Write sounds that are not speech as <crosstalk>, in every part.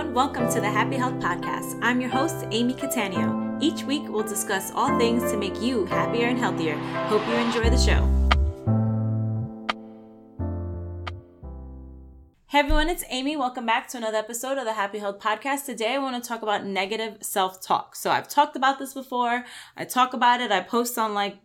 everyone. Welcome to the Happy Health Podcast. I'm your host, Amy Catania. Each week, we'll discuss all things to make you happier and healthier. Hope you enjoy the show. Hey everyone, it's Amy. Welcome back to another episode of the Happy Health Podcast. Today I want to talk about negative self talk. So I've talked about this before. I talk about it. I post on like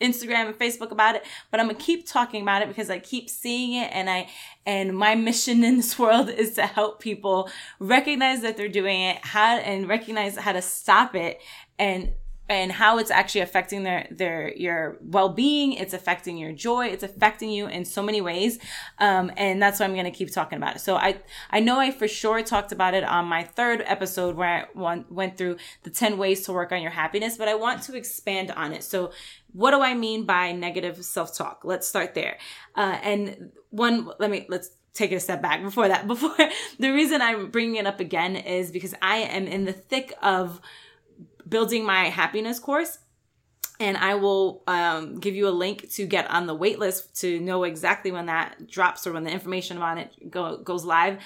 Instagram and Facebook about it, but I'm gonna keep talking about it because I keep seeing it and I and my mission in this <laughs> world is to help people recognize that they're doing it, how and recognize how to stop it and and how it's actually affecting their their your well-being it's affecting your joy it's affecting you in so many ways um, and that's why i'm going to keep talking about it. So i i know i for sure talked about it on my third episode where i went, went through the 10 ways to work on your happiness but i want to expand on it. So what do i mean by negative self-talk? Let's start there. Uh, and one let me let's take it a step back before that. <laughs> Before the reason i'm bringing it up again is because i am in the thick of building my happiness course and I will um, give you a link to get on the waitlist to know exactly when that drops or when the information on it go, goes live.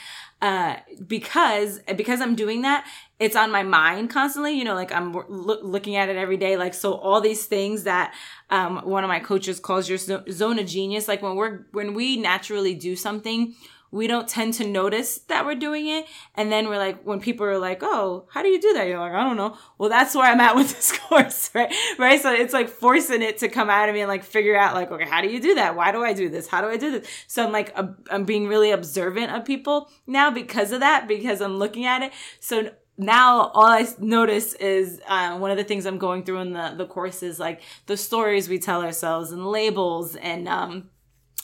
Uh, because because I'm doing that, it's on my mind constantly. You know, like I'm lo- looking at it every day. Like so, all these things that um, one of my coaches calls your zone of genius. Like when we're when we naturally do something, we don't tend to notice that we're doing it. And then we're like, when people are like, oh, how do you do that? You're like, I don't know. Well, that's where I'm at <laughs> with this course, right? Right. So it's like forcing it to come out of me and like figure out like, okay, how do you do that? Why do I do this? How do I do this? So I'm like, I'm being really observant of people now because of that, because I'm looking at it. So now all I notice is uh, one of the things I'm going through in the the course is like the stories we tell ourselves and labels and um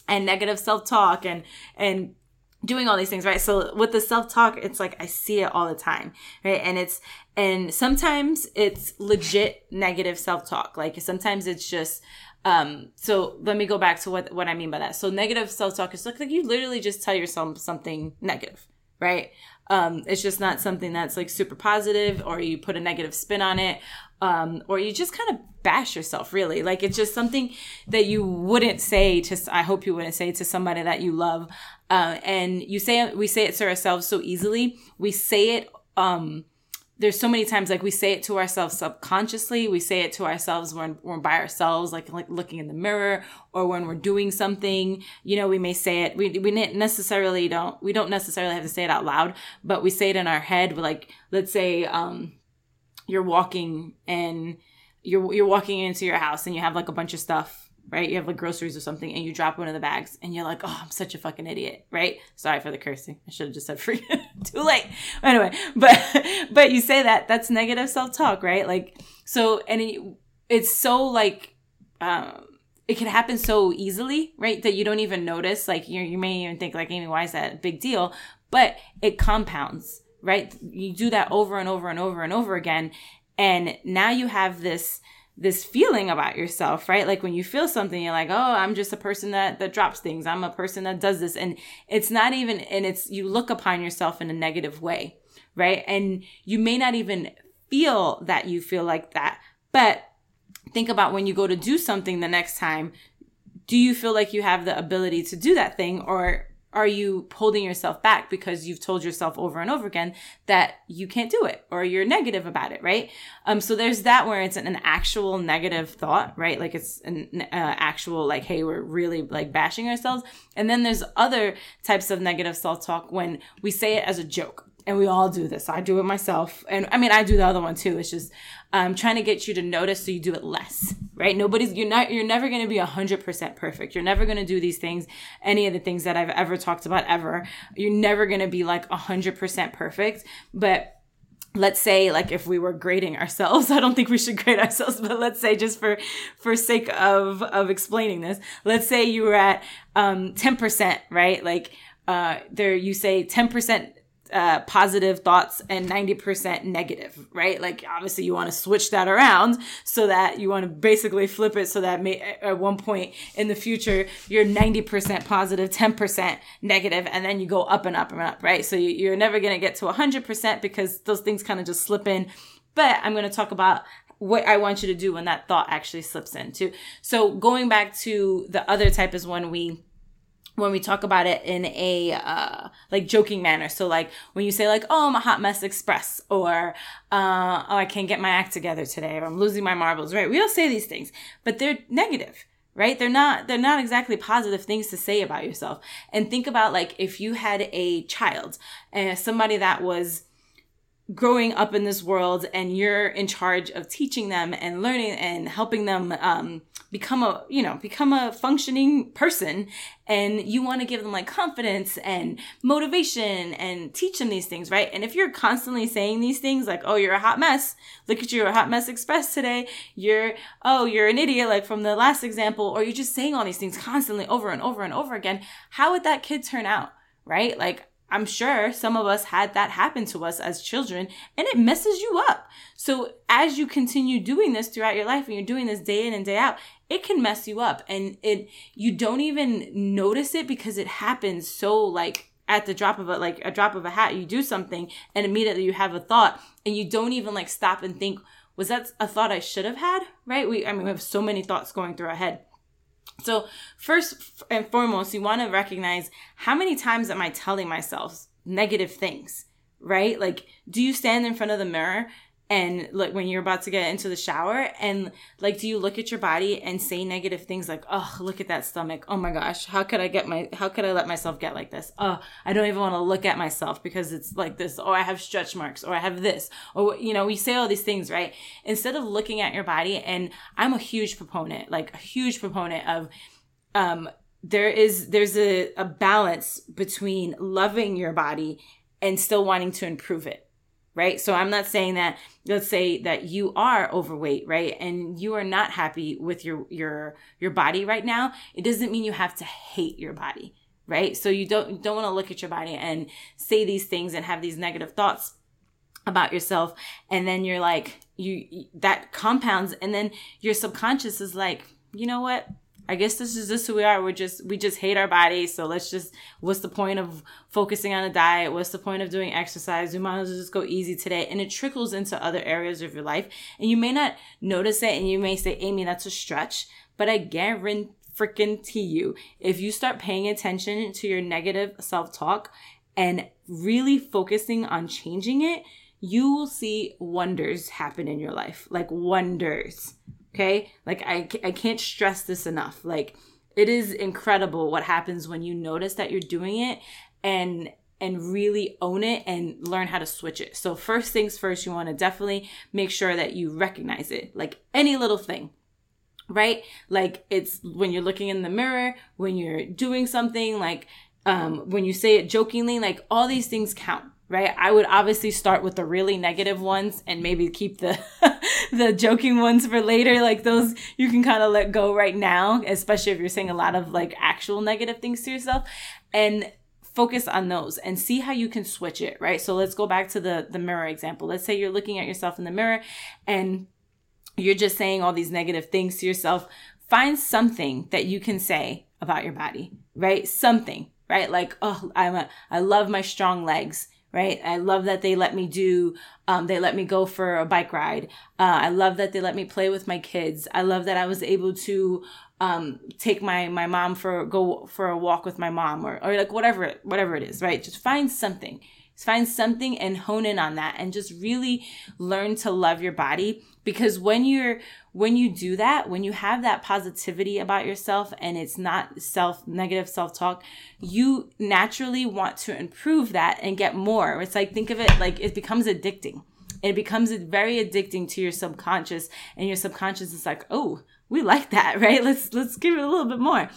and negative self talk and and doing all these things, right? So with the self talk, it's like I see it all the time, right? And it's, and sometimes it's legit negative self talk. Like sometimes it's just, um, so let me go back to what, what I mean by that. So negative self talk is like, you literally just tell yourself something negative, right? Um, it's just not something that's like super positive or you put a negative spin on it. Um, or you just kind of bash yourself really. Like it's just something that you wouldn't say to, I hope you wouldn't say to somebody that you love. Uh, and you say, we say it to ourselves so easily. We say it, um, there's so many times like we say it to ourselves subconsciously. We say it to ourselves when we're by ourselves like like looking in the mirror or when we're doing something. You know we may say it we, we necessarily don't we don't necessarily have to say it out loud but we say it in our head. Like let's say um you're walking and you're you're walking into your house and you have like a bunch of stuff right? You have like groceries or something and you drop one of the bags and you're like, oh, I'm such a fucking idiot, right? Sorry for the cursing. I should have just said free. <laughs> Too late. Anyway, but <laughs> but you say that that's negative self talk, right? Like so, and it, it's so like. Um, it can happen so easily, right? That you don't even notice. Like you, you may even think, like Amy, why is that a big deal? But it compounds, right? You do that over and over and over and over again, and now you have this this feeling about yourself, right? Like when you feel something, you're like, oh, I'm just a person that that drops things. I'm a person that does this, and it's not even, and it's you look upon yourself in a negative way, right? And you may not even feel that you feel like that, but think about when you go to do something the next time. Do you feel like you have the ability to do that thing, or are you holding yourself back because you've told yourself over and over again that you can't do it or you're negative about it right? Um so there's that where it's an, actual negative thought right? Like it's an uh, actual like hey we're really like bashing ourselves. And then there's other types of negative self-talk when we say it as a joke and we all do this. I do it myself. And I mean, I do the other one too. It's just, um, trying to get you to notice so you do it less, right? Nobody's, you're not, you're never going to be a hundred percent perfect. You're never going to do these things, any of the things that I've ever talked about ever. You're never going to be like a hundred percent perfect, but let's say like if we were grading ourselves <laughs> i don't think we should grade ourselves but let's say just for for sake of of explaining this let's say you were at um 10% right like uh there you say 10% uh, positive thoughts and 90% negative, right? Like obviously you want to switch that around so that you want to basically flip it so that may, at one point in the future you're 90% positive, 10% negative, and then you go up and up and up, right? So you, are never going to get to 100% because those things kind of just slip in. But I'm going to talk about what I want you to do when that thought actually slips in too. So going back to the other type is when we when we talk about it in a uh, like joking manner. So like when you say like, "Oh, I'm a hot mess express," or uh, "Oh, I can't get my act together today," or "I'm losing my marbles." Right? We all say these things, but they're negative, right? They're not they're not exactly positive things to say about yourself. And think about like if you had a child and somebody that was growing up in this world and you're in charge of teaching them and learning and helping them um, become a you know become a functioning person. And you want to give them like confidence and motivation and teach them these things right? And if you're constantly saying these things like oh you're a hot mess. Look at you a hot mess express today. You're oh you're an idiot like from the last example or you're just saying all these things constantly over and over and over again how would that kid turn out right? Like I'm sure some of us had that happen to us as children and it messes you up. So as you continue doing this throughout your life and you're doing this day in and day out, it can mess you up and it you don't even notice it because it happens so like at the drop of a like a drop of a hat you do something and immediately you have a thought and you don't even like stop and think was that a thought I should have had? Right? We I mean we have so many thoughts going through our head. So, first and foremost, you want to recognize how many times am I telling myself negative things, right? Like, do you stand in front of the mirror and like when you're about to get into the shower and like do you look at your body and say negative things like oh look at that stomach. Oh my gosh how could i get my how could i let myself get like this? Oh i don't even want to look at myself because it's like this. Or i have stretch marks. Or i have this. Or you know we say all these things right? Instead of looking at your body and i'm a huge proponent like a huge proponent of um there is there's a, a balance between loving your body and still wanting to improve it right? So I'm not saying that let's say that you are overweight, right? And you are not happy with your your your body right now. It doesn't mean you have to hate your body, right? So you don't don't want to look at your body and say these things and have these negative thoughts about yourself and then you're like you that compounds and then your subconscious is like, "You know what? I guess this is just who we are. We're just we just hate our bodies. So let's just what's the point of focusing on a diet? What's the point of doing exercise? We might as well just go easy today. And it trickles into other areas of your life. And you may not notice it and you may say, Amy, that's a stretch. But I guarantee freaking you, if you start paying attention to your negative self-talk and really focusing on changing it, you will see wonders happen in your life. Like wonders. Okay. Like I, I can't stress this enough. Like it is incredible what happens when you notice that you're doing it and and really own it and learn how to switch it. So first things first, you want to definitely make sure that you recognize it. Like any little thing right? Like it's when you're looking in the mirror, when you're doing something, like um, when you say it jokingly, like all these things count right? I would obviously start with the really negative ones and maybe keep the <laughs> the joking ones for later. Like those you can kind of let go right now, especially if you're saying a lot of like actual negative things to yourself and focus on those and see how you can switch it, right? So let's go back to the the mirror example. Let's say you're looking at yourself in the mirror and you're just saying all these negative things to yourself. Find something that you can say about your body, right? Something, right? Like, oh, I'm a, I love my strong legs right? I love that they let me do, um, they let me go for a bike ride. Uh, I love that they let me play with my kids. I love that I was able to, um, take my, my mom for, go for a walk with my mom or, or like whatever, whatever it is, right? Just find something. Just find something and hone in on that and just really learn to love your body because when you're when you do that when you have that positivity about yourself and it's not self negative self-talk you naturally want to improve that and get more. It's like think of it like it becomes addicting. It becomes very addicting to your subconscious and your subconscious is like oh we like that <laughs> right? Let's let's give it a little bit more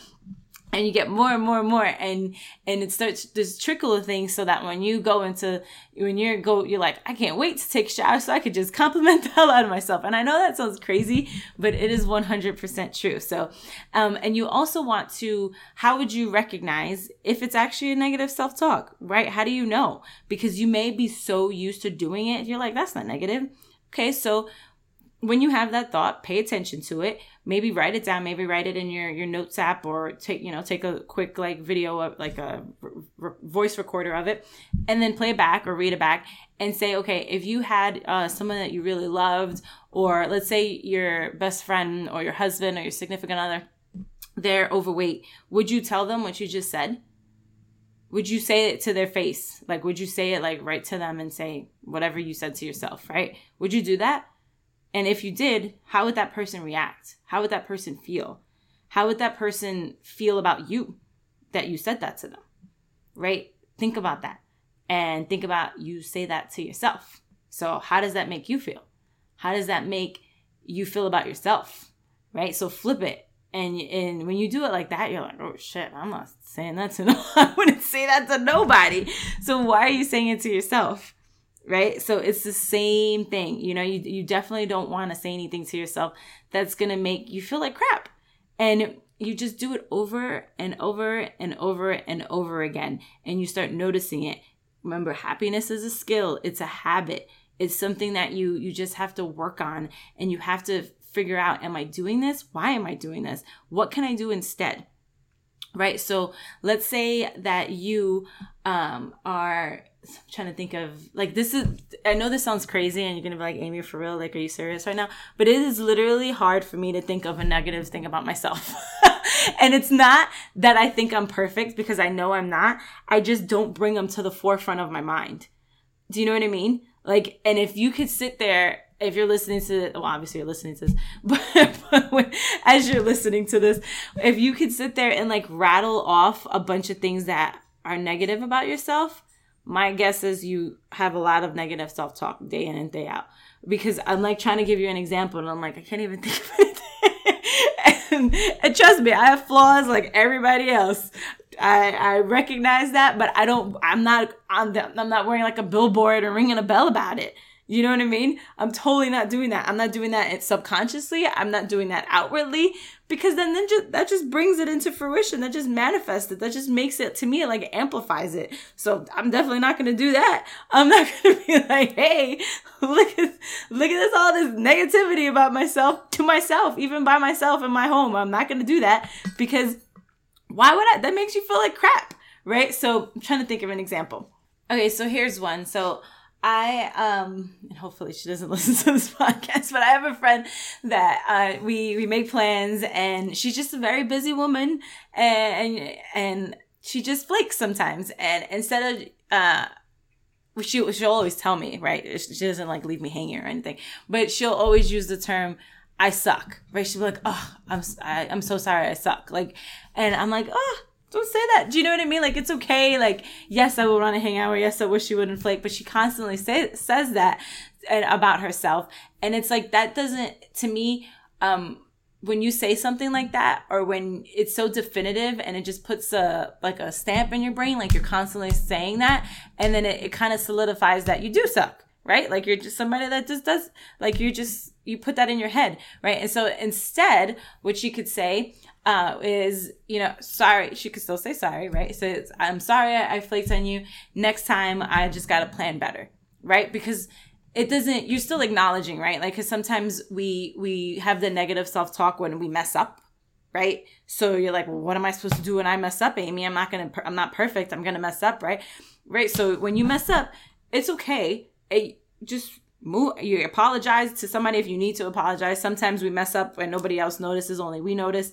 and you get more and more and more and and it starts this trickle of things so that when you go into when you're go you're like i can't wait to take a shower so i could just <laughs> compliment the hell out of myself. And i know that sounds crazy but it is 100% true. So um and you also want to how would you recognize if it's actually a negative self-talk right? How do you know? Because you may be so used to doing it you're like that's not negative. Okay so when you have that thought, pay attention to it. Maybe write it down. Maybe write it in your your notes app or take you know take a quick like video of like a voice recorder of it, and then play it back or read it back and say, okay, if you had uh, someone that you really loved, or let's say your best friend or your husband or your significant other they're overweight, would you tell them what you just said? Would you say it to their face? Like, would you say it like right to them and say whatever you said to yourself, right? Would you do that? And if you did, how would that person react? How would that person feel? How would that person feel about you that you said that to them? Right? Think about that. And think about you say that to yourself. So, how does that make you feel? How does that make you feel about yourself? Right? So, flip it. And, and when you do it like that, you're like, oh shit, I'm not saying that to <laughs> no I wouldn't say that to nobody. So, why are you saying it to yourself? Right? So it's the same thing you know you, you definitely don't want to say anything to yourself that's going to make you feel like crap. And you just do it over and over and over and over again and you start noticing it. Remember happiness is a skill. It's a habit. It's something that you you just have to work on and you have to figure out am i doing this? Why am i doing this? What can i do instead? Right? So let's say that you um, are I'm trying to think of like this is I know this sounds crazy and you're gonna be like Amy for real? Like are you serious right now? But it is literally hard for me to think of a negative thing about myself. <laughs> And it's not that I think I'm perfect because I know I'm not. I just don't bring them to the forefront of my mind. Do you know what I mean? Like and if you could sit there if you're listening to well obviously you're listening to this <laughs> but, but when, as you're listening to this if you could sit there and like rattle off a bunch of things that are negative about yourself my guess is you have a lot of negative self talk day in and day out. Because I'm like trying to give you an example, and I'm like, I can't even think of it. <laughs> and, and trust me, I have flaws like everybody else. I, I recognize that, but I don't. I'm not. I'm, I'm not wearing like a billboard or ringing a bell about it. You know what I mean? I'm totally not doing that. I'm not doing that subconsciously. I'm not doing that outwardly because then, then just, that just brings it into fruition. That just manifests it. That just makes it to me like amplifies it. So I'm definitely not going to do that. I'm not <laughs> going to be like, hey, look at look at this all this negativity about myself to myself, even by myself in my home. I'm not going to do that because why would I? That makes you feel like crap, right? So I'm trying to think of an example. Okay, so here's one. So I um and hopefully she doesn't <laughs> listen to this podcast, but I have a friend that uh we we make plans and she's just a very busy woman and and, she just flakes sometimes and instead of uh she she'll always tell me, right? She doesn't like leave me hanging or anything, but she'll always use the term I suck, right? She'll be like, "Oh, I'm I, am i am so sorry, I suck." Like, and I'm like, "Oh, don't say that. Do you know what I mean? Like it's okay. Like yes, I would want to hang out. Or yes, I wish she wouldn't flake. But she constantly say, says that about herself, and it's like that doesn't to me. Um, when you say something like that, or when it's so definitive and it just puts a like a stamp in your brain, like you're constantly saying that, and then it, it kind of solidifies that you do suck, right? Like you're just somebody that just does like you just you put that in your head, right? And so instead, what she could say uh, is, you know, sorry. She could still say sorry, right? So it's, I'm sorry I, flaked on you. Next time, I just got to plan better, right? Because it doesn't. You're still acknowledging, right? Like, because sometimes we we have the negative self talk when we mess up, right? So you're like, well, what am I supposed to do when I mess up, Amy? I'm not gonna. I'm not perfect. I'm gonna mess up, right? Right. So when you mess up, it's okay. It, just move you apologize to somebody if you need to apologize sometimes we mess up and nobody else notices only we notice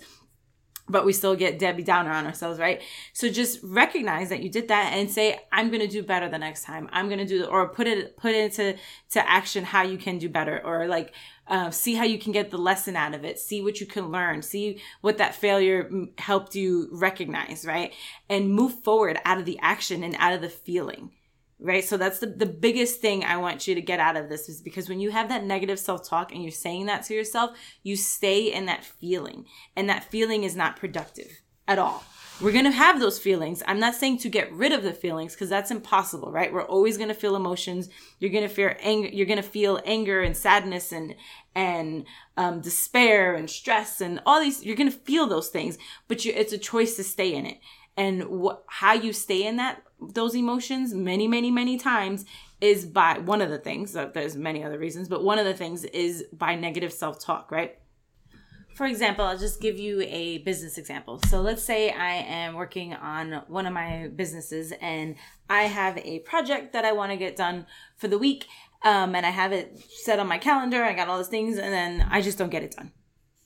but we still get Debbie Downer on ourselves, right? So just recognize that you did that and say, I'm to do better the next time. I'm to do, or put it, put it into, to action how you can do better or like, uh, see how you can get the lesson out of it. See what you can learn. See what that failure helped you recognize, right? And move forward out of the action and out of the feeling right? So that's the, the biggest thing i want you to get out of this is because when you have that negative self-talk and you're saying that to yourself you stay in that feeling. And that feeling is not productive at all. We're going to have those feelings. I'm not saying to get rid of the feelings because that's impossible right? We're always going to feel emotions. You're going to feel anger you're going to feel anger and sadness and and um, despair and stress and all these you're going to feel those things but you, it's a choice to stay in it and wh- how you stay in that those emotions many many many times is by one of the things there's many other reasons but one of the things is by negative self-talk right? For example i'll just give you a business example. So let's say i am working on one of my businesses and i have a project that i want to get done for the week um, and i have it set on my calendar i got all those things and then i just don't get it done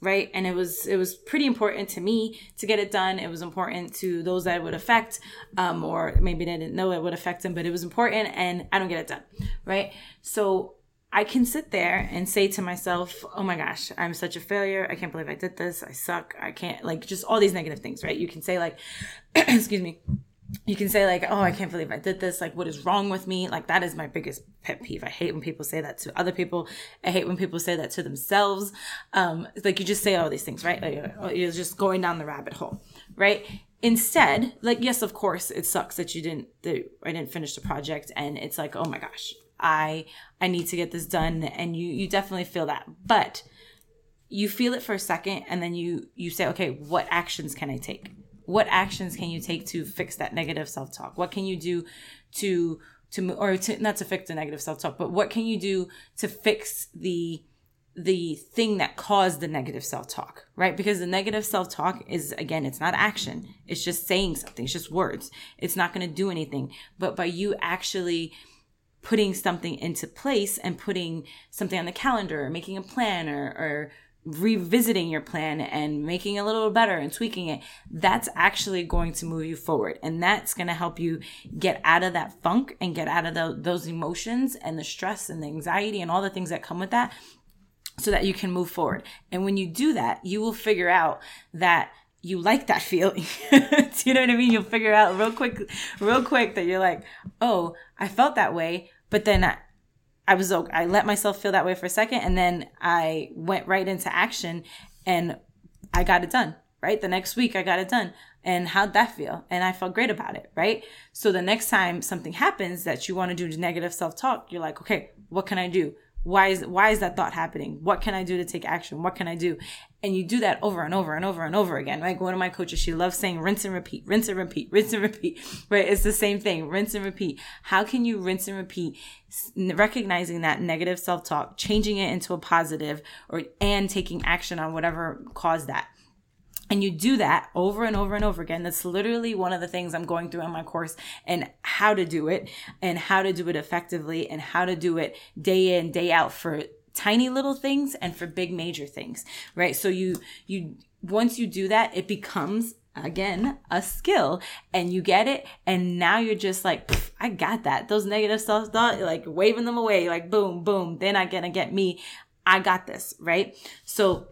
right? And it was it was pretty important to me to get it done. It was important to those that it would affect um, or maybe they didn't know it would affect them but it was important and i don't get it done right? So i can sit there and say to myself oh my gosh i'm such a failure. I can't believe i did this. I suck. I can't like just all these negative things right? You can say like <clears throat> excuse me you can say like oh i can't believe i did this. Like what is wrong with me? Like that is my biggest pet peeve. I hate when people say that to other people. I hate when people say that to themselves. Um like you just say all these things right? Like uh, you're just going down the rabbit hole right? Instead like yes of course it sucks that you didn't that i didn't finish the project and it's like oh my gosh i i need to get this done. And you you definitely feel that. But you feel it for a second and then you you say okay what actions can i take what actions can you take to fix that negative self-talk? What can you do to to or to not to fix the negative self-talk but what can you do to fix the the thing that caused the negative self-talk right? Because the negative self-talk is again it's not action. It's just saying something. It's just words. It's not going to do anything. But by you actually putting something into place and putting something on the calendar or making a plan or, or revisiting your plan and making it a little better and tweaking it, that's actually going to move you forward. And that's going to help you get out of that funk and get out of the, those emotions and the stress and the anxiety and all the things that come with that so that you can move forward. And when you do that, you will figure out that you like that <laughs> feeling. <laughs> you know what I mean? You'll figure out real quick, real quick that you're like, oh, I felt that way, but then I, I was I let myself feel that way for a second and then I went right into action and I got it done, right? The next week I got it done. And how'd that feel? And I felt great about it, right? So the next time something happens that you want to do negative self-talk, you're like, okay, what can I do? Why is why is that thought happening? What can i do to take action? What can i do? And you do that over and over and over and over again right? One of my coaches she loves saying rinse and repeat rinse and repeat rinse and repeat <laughs> right? It's the same thing rinse and repeat. How can you rinse and repeat recognizing that negative self-talk changing it into a positive or and taking action on whatever caused that and you do that over and over and over again. That's literally one of the things I'm going through in my course and how to do it and how to do it effectively and how to do it day in, day out for tiny little things and for big major things, right? So you, you, once you do that, it becomes again a skill and you get it and now you're just like i got that those negative self thought like waving them away like boom boom they're not gonna get me i got this right so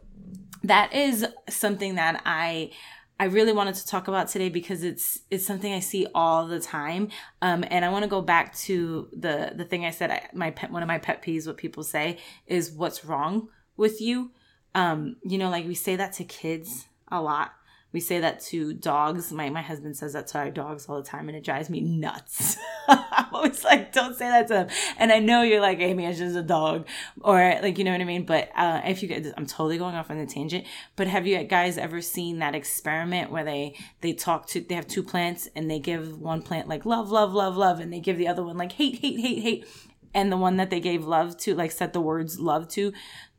that is something that I I really wanted to talk about today because it's it's something I see all the time, um, and I want to go back to the the thing I said. I, my pet, one of my pet peeves, what people say is, "What's wrong with you?" Um, you know, like we say that to kids a lot. We say that to dogs. My my husband says that to our dogs all the time, and it drives me nuts. <laughs> I'm always like, don't say that to them. And I know you're like, Amy, it's just a dog, or like, you know what I mean. But uh, if you guys, I'm totally going off on a tangent. But have you guys ever seen that experiment where they they talk to they have two plants and they give one plant like love, love, love, love, and they give the other one like hate, hate, hate, hate and the one that they gave love to like said the words love to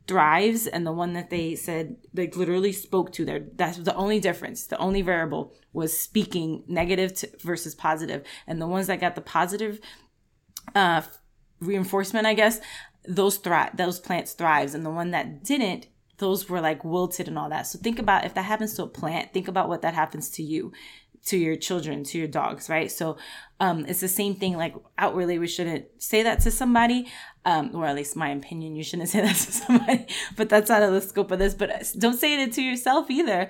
thrives and the one that they said like literally spoke to there. That's the only difference. The only variable was speaking negative to, versus positive. And the ones that got the positive uh reinforcement i guess those thrive those plants thrives. And the one that didn't those were like wilted and all that. So think about if that happens to a plant think about what that happens to you to your children, to your dogs, right? So um, it's the same thing. Like outwardly, we shouldn't say that to somebody, um, or at least my opinion, you shouldn't <laughs> say that to somebody. But that's out of the scope of this. But don't say it to yourself either.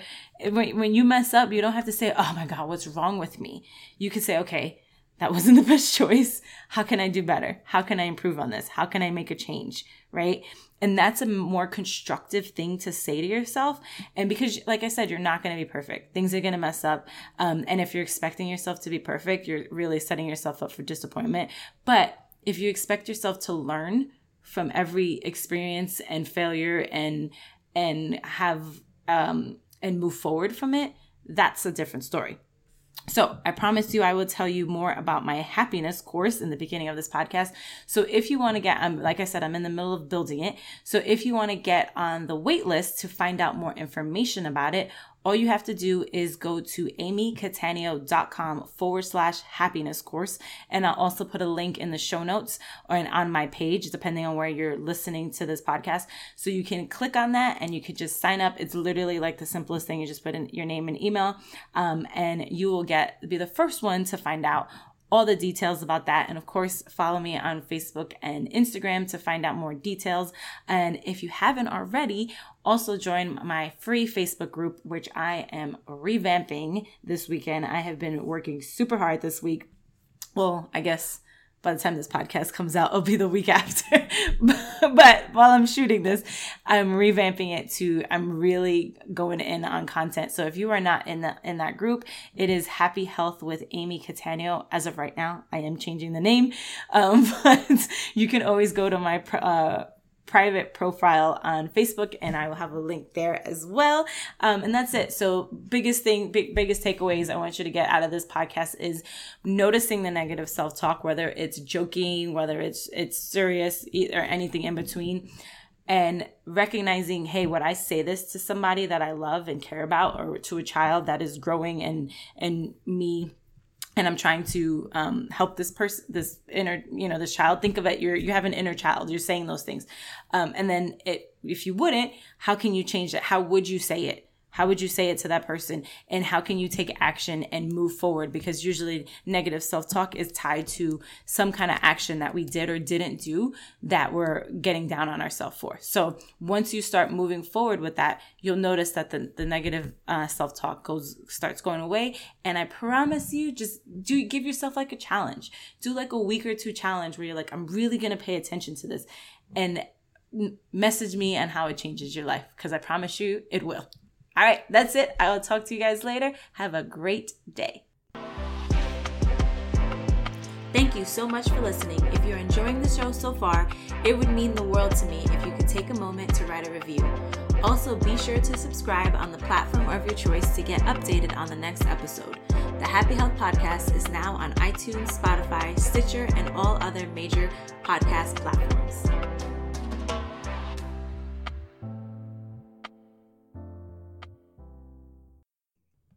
When, when you mess up, you don't have to say, "Oh my God, what's wrong with me?" You can say, "Okay." That wasn't <laughs> the best choice. How can I do better? How can I improve on this? How can I make a change? Right? And that's a more constructive thing to say to yourself. And because, like I said, you're not going to be perfect. Things are going to mess up. Um, and if you're expecting yourself to be perfect, you're really setting yourself up for disappointment. But if you expect yourself to learn from every experience and failure and, and have, um, and move forward from it, that's a different story. So, I promise you I will tell you more about my happiness course in the beginning of this podcast. So, if you want to get, um, like I said, I'm in the middle of building it. So, if you want to get on the wait list to find out more information about it, all you have to do is go to amycatanio.com forward slash happiness course. And I'll also put a link in the show notes or on my page, depending on where you're listening to this podcast. So you can click on that and you can just sign up. It's literally like the simplest thing. You just put in your name and email, um, and you will get be the first one to find out all the details about that. And of course, follow me on Facebook and Instagram to find out more details. And if you haven't already, also join my free Facebook group, which I am revamping this weekend. I have been working super hard this week. Well, I guess by the time this podcast comes out, it'll be the week after. <laughs> but while I'm shooting this, I'm revamping it to I'm really going in on content. So if you are not in the in that group, it is Happy Health with Amy Catania. As of right now, I am changing the name, um, <laughs> but you can always go to my uh, private profile on Facebook, and I will have a link there as well. Um, and that's it. So, biggest thing, big, biggest takeaways I want you to get out of this podcast is noticing the negative self talk, whether it's joking, whether it's it's serious, or anything in between. And recognizing, hey, would I say this to somebody that I love and care about, or to a child that is growing and and me and I'm trying to um, help this person, this inner, you know, this child. Think of it. You're you have an inner child. You're saying those things, um, and then it, if you wouldn't, how can you change it? How would you say it? How would you say it to that person? And how can you take action and move forward? Because usually negative self talk is tied to some kind of action that we did or didn't do that we're getting down on ourselves for. So once you start moving forward with that, you'll notice that the, the negative uh, self talk goes starts going away. And I promise you, just do give yourself like a challenge. Do like a week or two challenge where you're like, I'm really gonna pay attention to this, and message me and how it changes your life because I promise you it will. All right, that's it. I will talk to you guys later. Have a great day. Thank you so much for listening. If you're enjoying the show so far, it would mean the world to me if you could take a moment to write a review. Also, be sure to subscribe on the platform of your choice to get updated on the next episode. The Happy Health Podcast is now on iTunes, Spotify, Stitcher, and all other major podcast platforms.